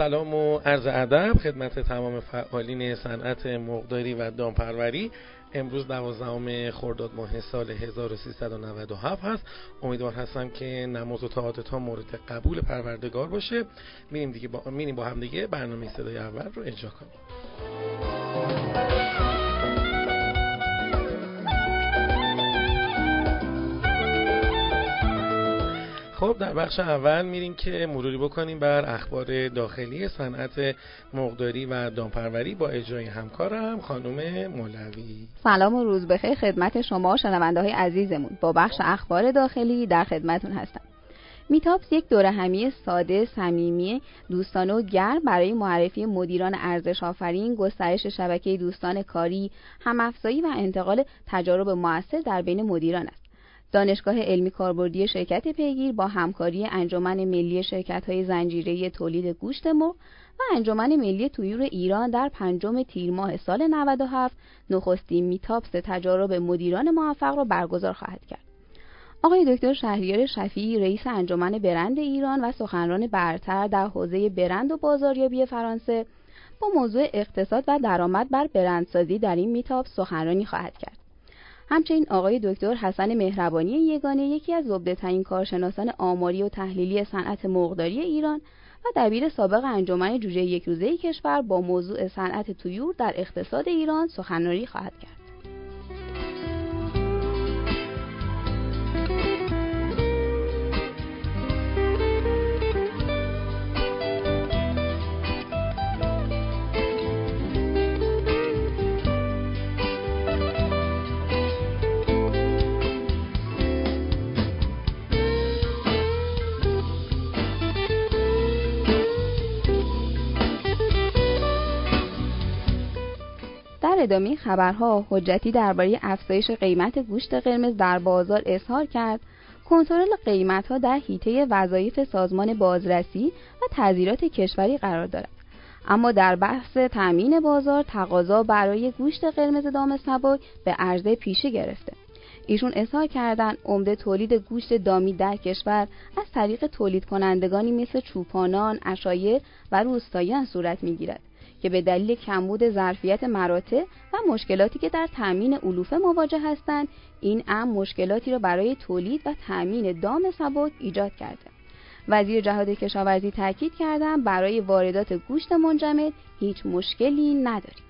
سلام و عرض ادب خدمت تمام فعالین صنعت مرغداری و دامپروری. امروز دوازدهم خرداد ماه سال 1397 هست. امیدوار هستم که نماز و ها مورد قبول پروردگار باشه. میریم دیگه با میریم با هم دیگه برنامه صدای اول رو اجرا کنیم. خب در بخش اول میریم که مروری بکنیم بر اخبار داخلی صنعت مرغداری و دامپروری با اجرای همکارم خانم مولوی. سلام و روز بخیر خدمت شما شنونده های عزیزمون. با بخش اخبار داخلی در خدمتون هستم. میتاپس یک دوره همی ساده صمیمی دوستانه و گرم برای معرفی مدیران ارزش آفرین گسترش شبکه دوستان کاری همافزایی و انتقال تجارب موثر در بین مدیران است. دانشگاه علمی کاربردی شرکت پیگیر با همکاری انجمن ملی شرکت های زنجیره تولید گوشت مرغ و انجمن ملی تویور ایران در پنجم تیر ماه سال 97 نخستین میتاپس تجارب مدیران موفق را برگزار خواهد کرد. آقای دکتر شهریار شفیعی رئیس انجمن برند ایران و سخنران برتر در حوزه برند و بازاریابی فرانسه با موضوع اقتصاد و درآمد بر برندسازی در این میتاپ سخنرانی خواهد کرد. همچنین آقای دکتر حسن مهربانی یگانه یکی از زبده کارشناسان آماری و تحلیلی صنعت مرغداری ایران و دبیر سابق انجمن جوجه یک روزه کشور با موضوع صنعت تویور در اقتصاد ایران سخنرانی خواهد کرد. ادامه خبرها حجتی درباره افزایش قیمت گوشت قرمز در بازار اظهار کرد. کنترل قیمت ها در حیطه وظایف سازمان بازرسی و تعذیرات کشوری قرار دارد. اما در بحث تامین بازار تقاضا برای گوشت قرمز دام سبک به عرضه پیشه گرفته. ایشون اظهار کردند عمده تولید گوشت دامی در کشور از طریق تولید کنندگانی مثل چوپانان، اشایر و روستاییان صورت می‌گیرد. که به دلیل کمبود ظرفیت مراتع و مشکلاتی که در تأمین علوفه مواجه هستند این امر مشکلاتی را برای تولید و تأمین دام سبک ایجاد کرده. وزیر جهاد کشاورزی تاکید کردند برای واردات گوشت منجمد هیچ مشکلی نداریم.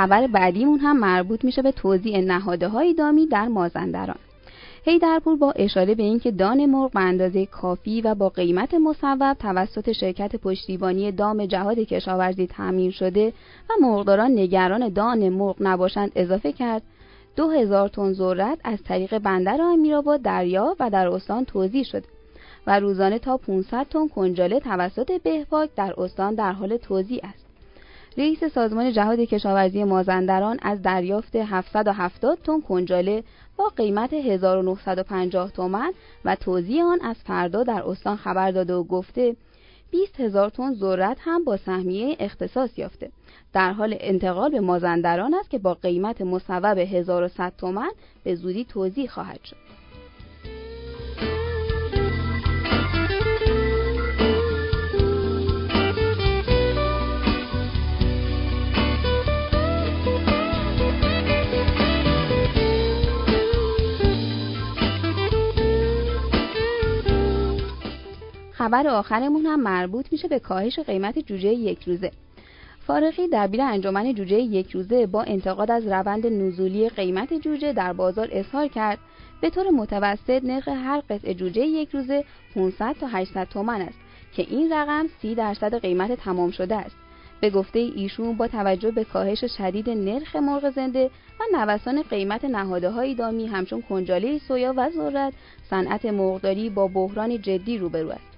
خبر بعدیمون هم مربوط میشه به توزیع نهاده های دامی در مازندران. هیدرپور با اشاره به اینکه دان مرغ به اندازه کافی و با قیمت مصوب توسط شرکت پشتیبانی دام جهاد کشاورزی تامین شده و مرغداران نگران دان مرغ نباشند اضافه کرد دو هزار تن ذرت از طریق بندر امیرآباد دریا و در استان توزیع شده و روزانه تا 500 تن کنجاله توسط بهپاک در استان در حال توزیع است. رئیس سازمان جهاد کشاورزی مازندران از دریافت 770 تن کنجاله با قیمت 1950 تومن و توزیع آن از فردا در استان خبر داده و گفته 20 هزار تن ذرت هم با سهمیه اختصاص یافته. در حال انتقال به مازندران است که با قیمت مصوب 1100 تومن به زودی توزیع خواهد شد. خبر آخرمون هم مربوط میشه به کاهش قیمت جوجه یک روزه. فارقی دبیر انجمن جوجه یک روزه با انتقاد از روند نزولی قیمت جوجه در بازار اظهار کرد. به طور متوسط نرخ هر قطعه جوجه یک روزه 500 تا 800 تومن است که این رقم 30 درصد قیمت تمام شده است. به گفته ایشون با توجه به کاهش شدید نرخ مرغ زنده و نوسان قیمت نهاده های دامی همچون کنجاله سویا و ذرت صنعت مرغداری با بحران جدی روبرو است.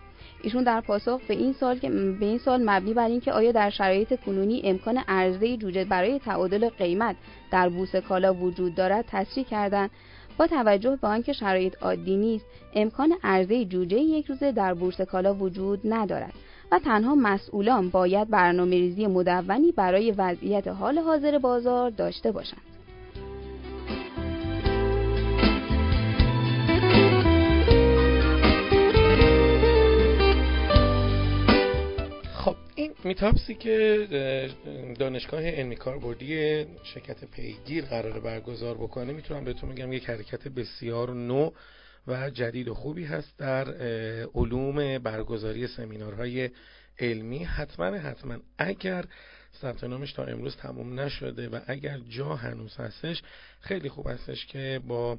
ایشون در پاسخ به این سال که به این سال مبنی بر اینکه آیا در شرایط کنونی امکان عرضه جوجه برای تعادل قیمت در بوس کالا وجود دارد تصریح کردند با توجه به آنکه شرایط عادی نیست امکان عرضه جوجه یک روزه در بورس کالا وجود ندارد و تنها مسئولان باید برنامه ریزی مدونی برای وضعیت حال حاضر بازار داشته باشند. میتاپسی که دانشگاه علمی کاربردی شرکت پیگیر قرار برگزار بکنه می‌تونم بهتون میگم یک حرکت بسیار نو و جدید و خوبی هست در علوم برگزاری سمینارهای علمی. حتما حتما اگر ثبت نامش تا امروز تموم نشده و اگر جا هنوز هستش خیلی خوب هستش که با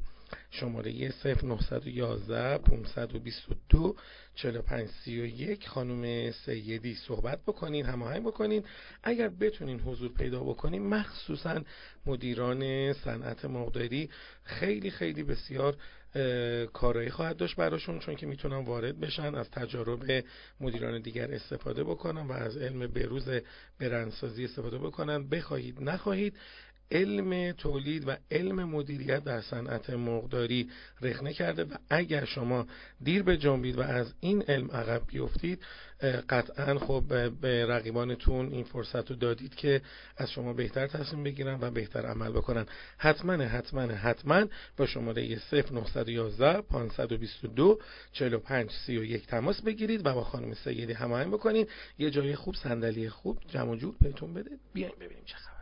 شماره 0911 522 4531 خانم سیدی صحبت بکنین هماهنگ بکنین. اگر بتونین حضور پیدا بکنین مخصوصا مدیران صنعت مقداری خیلی خیلی بسیار کارایی خواهد داشت براشون چون که می‌تونن وارد بشن از تجارب مدیران دیگر استفاده بکنن و از علم بروز برندسازی استفاده بکنن. بخواهید نخواهید. علم تولید و علم مدیریت در صنعت مرغداری رخنه کرده و اگر شما دیر به جنبید و از این علم عقب بیفتید قطعا خب به رقیبانتون این فرصت رو دادید که از شما بهتر تصمیم بگیرن و بهتر عمل بکنن. حتما حتما حتما با شماره 0911 522 45 31 تماس بگیرید و با خانم سیدی هماهنگ بکنید. یه جای خوب صندلی خوب جمع جور بهتون بده. بیاین ببینیم چه خبر.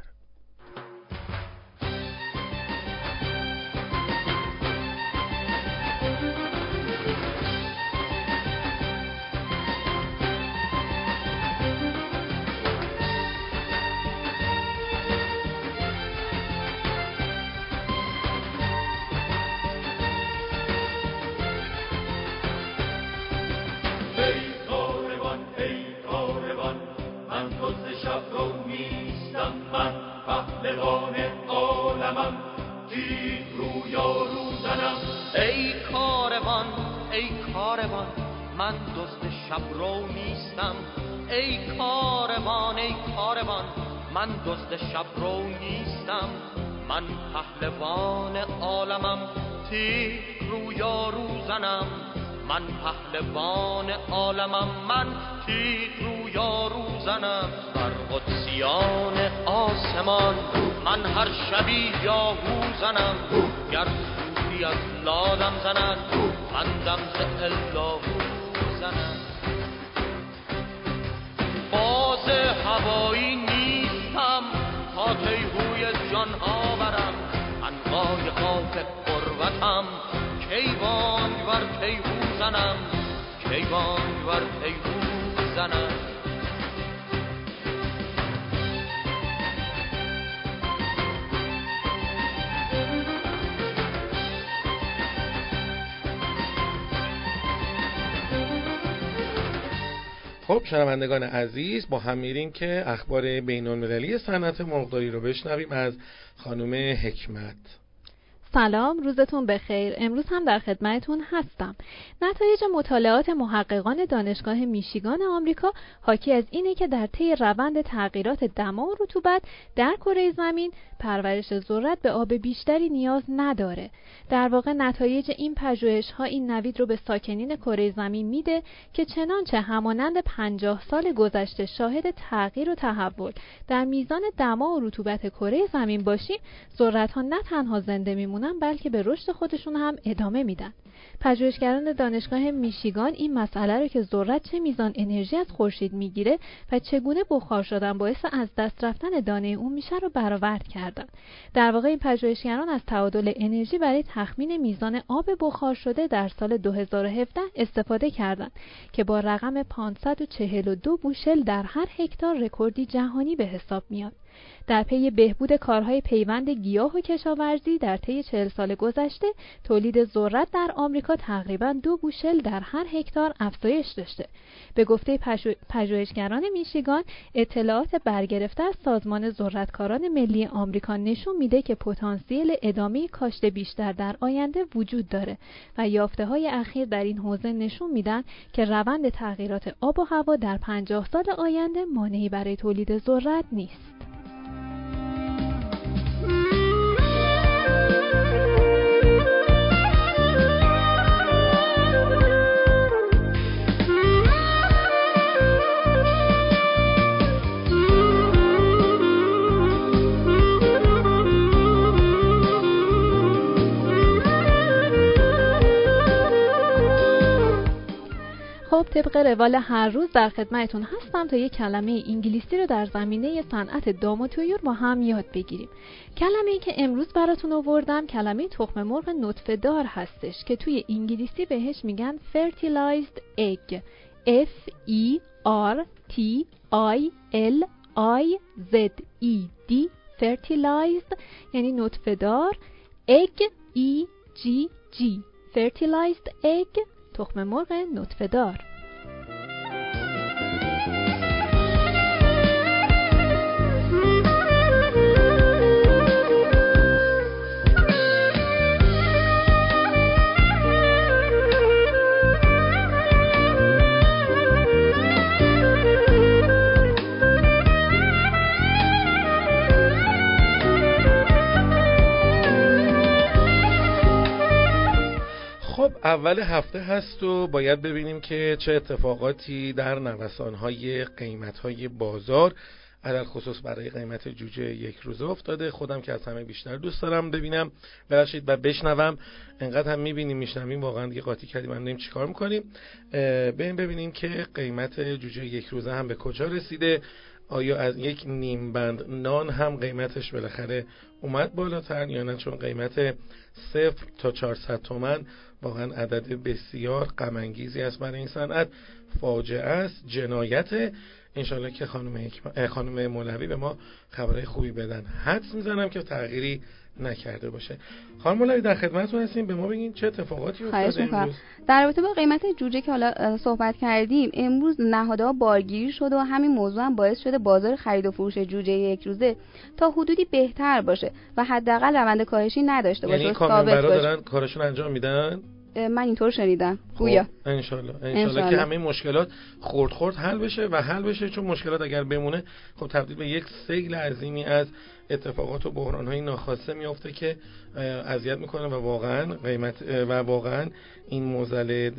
من دست شب رو نیستم. ای کاروان ای کاروان من دست شب رو نیستم. من پهلوان عالمم تیغ رو یا روزنم من پهلوان عالمم من تیغ رو یا روزنم بر قدسیان آسمان من هر شبی یا زنم. گر از لادم زند من دم ز باز هوایی نیستم تا تیهوی جانها برم انقای خاک قربتم کیوان ور تیهو زنم. کیوان ور تیهو زنم. خب شنوندگان عزیز با هم میریم که اخبار بین المللی صنعت مرغداری رو بشنویم از خانم حکمت. سلام روزتون بخیر. امروز هم در خدمتتون هستم. نتایج مطالعات محققان دانشگاه میشیگان آمریکا حاکی از اینه که در طی روند تغییرات دما و رطوبت در کره زمین پرورش ذرت به آب بیشتری نیاز نداره. در واقع نتایج این پژوهش ها این نوید رو به ساکنین کره زمین میده که چنانچه همانند 50 سال گذشته شاهد تغییر و تحول در میزان دما و رطوبت کره زمین باشیم ذرت ها نه تنها زنده میمونن بلکه به رشد خودشون هم ادامه میدن. پژوهشگران دانشگاه میشیگان این مسئله رو که ذرت چه میزان انرژی از خورشید می‌گیره و چگونه بخار شدن باعث از دست رفتن دانه اون میشه رو برآورد کردن. در واقع این پژوهشگران از تعادل انرژی برای تخمین میزان آب بخار شده در سال 2017 استفاده کردند که با رقم 542 بوشل در هر هکتار رکوردی جهانی به حساب میاد. در پی بهبود کارهای پیوند گیاه و کشاورزی در طی چهل سال گذشته تولید ذرت در آمریکا تقریبا دو بوشل در هر هکتار افزایش داشته به گفته پژوهشگران میشیگان اطلاعات برگرفته از سازمان ذرتکاران ملی آمریکا نشون میده که پتانسیل ادامه کاشت بیشتر در آینده وجود داره و یافته های اخیر در این حوزه نشون میدن که روند تغییرات آب و هوا در 50 سال آینده مانعی برای تولید ذرت نیست. طبق روال هر روز در خدمتتون هستم تا یک کلمه انگلیسی رو در زمینه صنعت دام و تویور با هم یاد بگیریم. کلمه ای که امروز براتون آوردم کلمه تخم مرغ نطفه دار هستش که توی انگلیسی بهش میگن fertilized egg. F E R T I L I Z E D. Fertilized یعنی نطفه دار egg E G G. Fertilized egg تخم مرغ نطفه دار اول هفته هست و باید ببینیم که چه اتفاقاتی در نوسانهای قیمتهای بازار علل خصوص برای قیمت جوجه یک روزه افتاده. خودم که از همه بیشتر دوست دارم ببینم. ببخشید و بشنوم. انقدر هم می‌بینیم میشنویم. واقعا دیگه قاطی کردیم چی چیکار می‌کنیم. بریم ببینیم که قیمت جوجه یک روزه هم به کجا رسیده. آیا از یک نیم بند نان هم قیمتش بالاخره اومد بالاتر یا نه؟ چون قیمت صفر تا 400 تومن واقعا عدد بسیار غمانگیزی است برای این صنعت. فاجعه است جنایت. انشالله که خانم, خانم مولوی به ما خبرهای خوبی بدن. حدس می‌زنم که تغییری نکرده باشه. خانم مولوی در خدمتتون هستیم. به ما بگین چه اتفاقاتی افتاده امروز؟ در رابطه با قیمت جوجه که حالا صحبت کردیم امروز نهادها بارگیری شده و همین موضوع هم باعث شده بازار خرید و فروش جوجه یک روزه تا حدودی بهتر باشه و حداقل روند کاهشی نداشته باشه. یعنی دارن کارشون انجام میدن؟ من اینطور شنیدم. خب، گویا. انشالله انشالله. که همه مشکلات خورد خورد حل بشه و حل بشه چون مشکلات اگر بمونه خب تبدیل به یک سیل عظیمی از اتفاقات و بحران های ناخواسته میافته که اذیت می‌کنه و واقعا قیمت و واقعا این موزل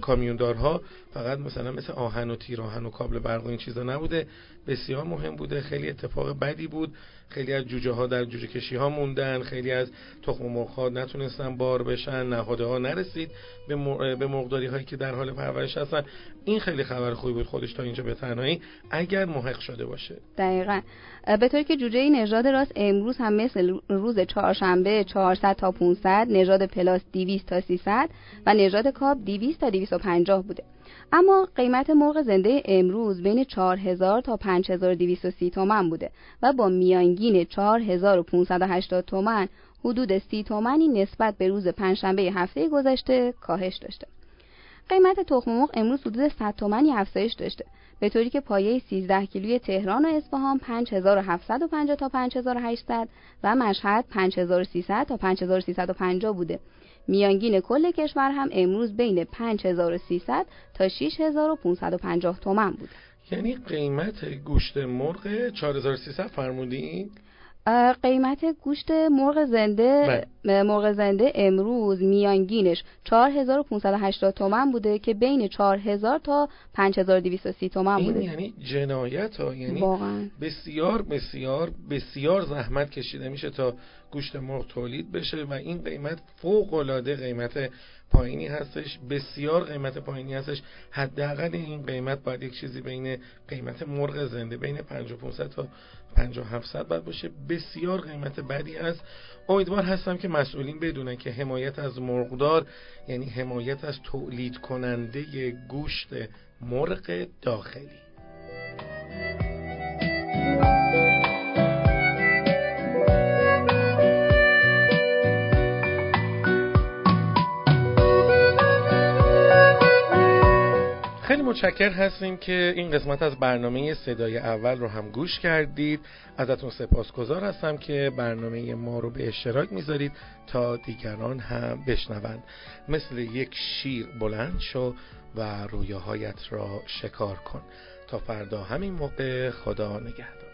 کامیوندارها فقط مثلا مثل آهن و تیر آهن و کابل برق و این چیزا نبوده. بسیار مهم بوده. خیلی اتفاق بدی بود. خیلی از جوجه ها در جوجه کشی ها موندن خیلی از تخم مرغ ها نتونستن بار بشن نهاده ها نرسید به, به مقداری هایی که در حال پرورش هستن. این خیلی خبر خوبی بود خودش تا اینجا به تنهایی. اگر محق شده باشه. دقیقا. به طوری که جوجه نژاد راست امروز هم مثل روز چهارشنبه 400 تا 500 نژاد پلاس 200 تا 300 و نژاد کاب 200 تا 250 بوده. اما قیمت مرغ زنده امروز بین 4000 تا 5230 تومن بوده و با میانگین 4580 تومن حدود 30 تومنی نسبت به روز پنجشنبه هفته گذشته کاهش داشته. قیمت تخم مرغ امروز حدود 100 تومنی افزایش داشته به طوری که پایه 13 کیلوی تهران و اصفهان 5750 تا 5800 و مشهد 5300 تا 5350 بوده میانگین کل کشور هم امروز بین 5300 تا 6550 تومن بود. یعنی قیمت گوشت مرغ 4300 فرمودین؟ قیمت گوشت مرغ زنده بله. مرغ زنده امروز میانگینش 4580 تومن بوده که بین 4000 تا 5230 تومن بوده این یعنی جنایت ها یعنی واقعا. بسیار بسیار بسیار زحمت کشیده میشه تا گوشت مرغ تولید بشه و این قیمت فوق العاده قیمت پایینی هستش بسیار قیمت پایینی هستش. حداقل این قیمت باید یک چیزی بین قیمت مرغ زنده بین 5500 تا 5700 باید باشه. بسیار قیمت بدی است. امیدوار هستم که مسئولین بدونن که حمایت از مرغدار یعنی حمایت از تولید کننده گوشت مرغ داخلی. خیلی متشکر هستیم که این قسمت از برنامه صدای اول رو هم گوش کردید. ازتون سپاسگزار هستم که برنامه ما رو به اشتراک می‌ذارید تا دیگران هم بشنوند. مثل یک شیر بلند شو و رویاهایت را شکار کن. تا فردا همین موقع خدا نگهدار.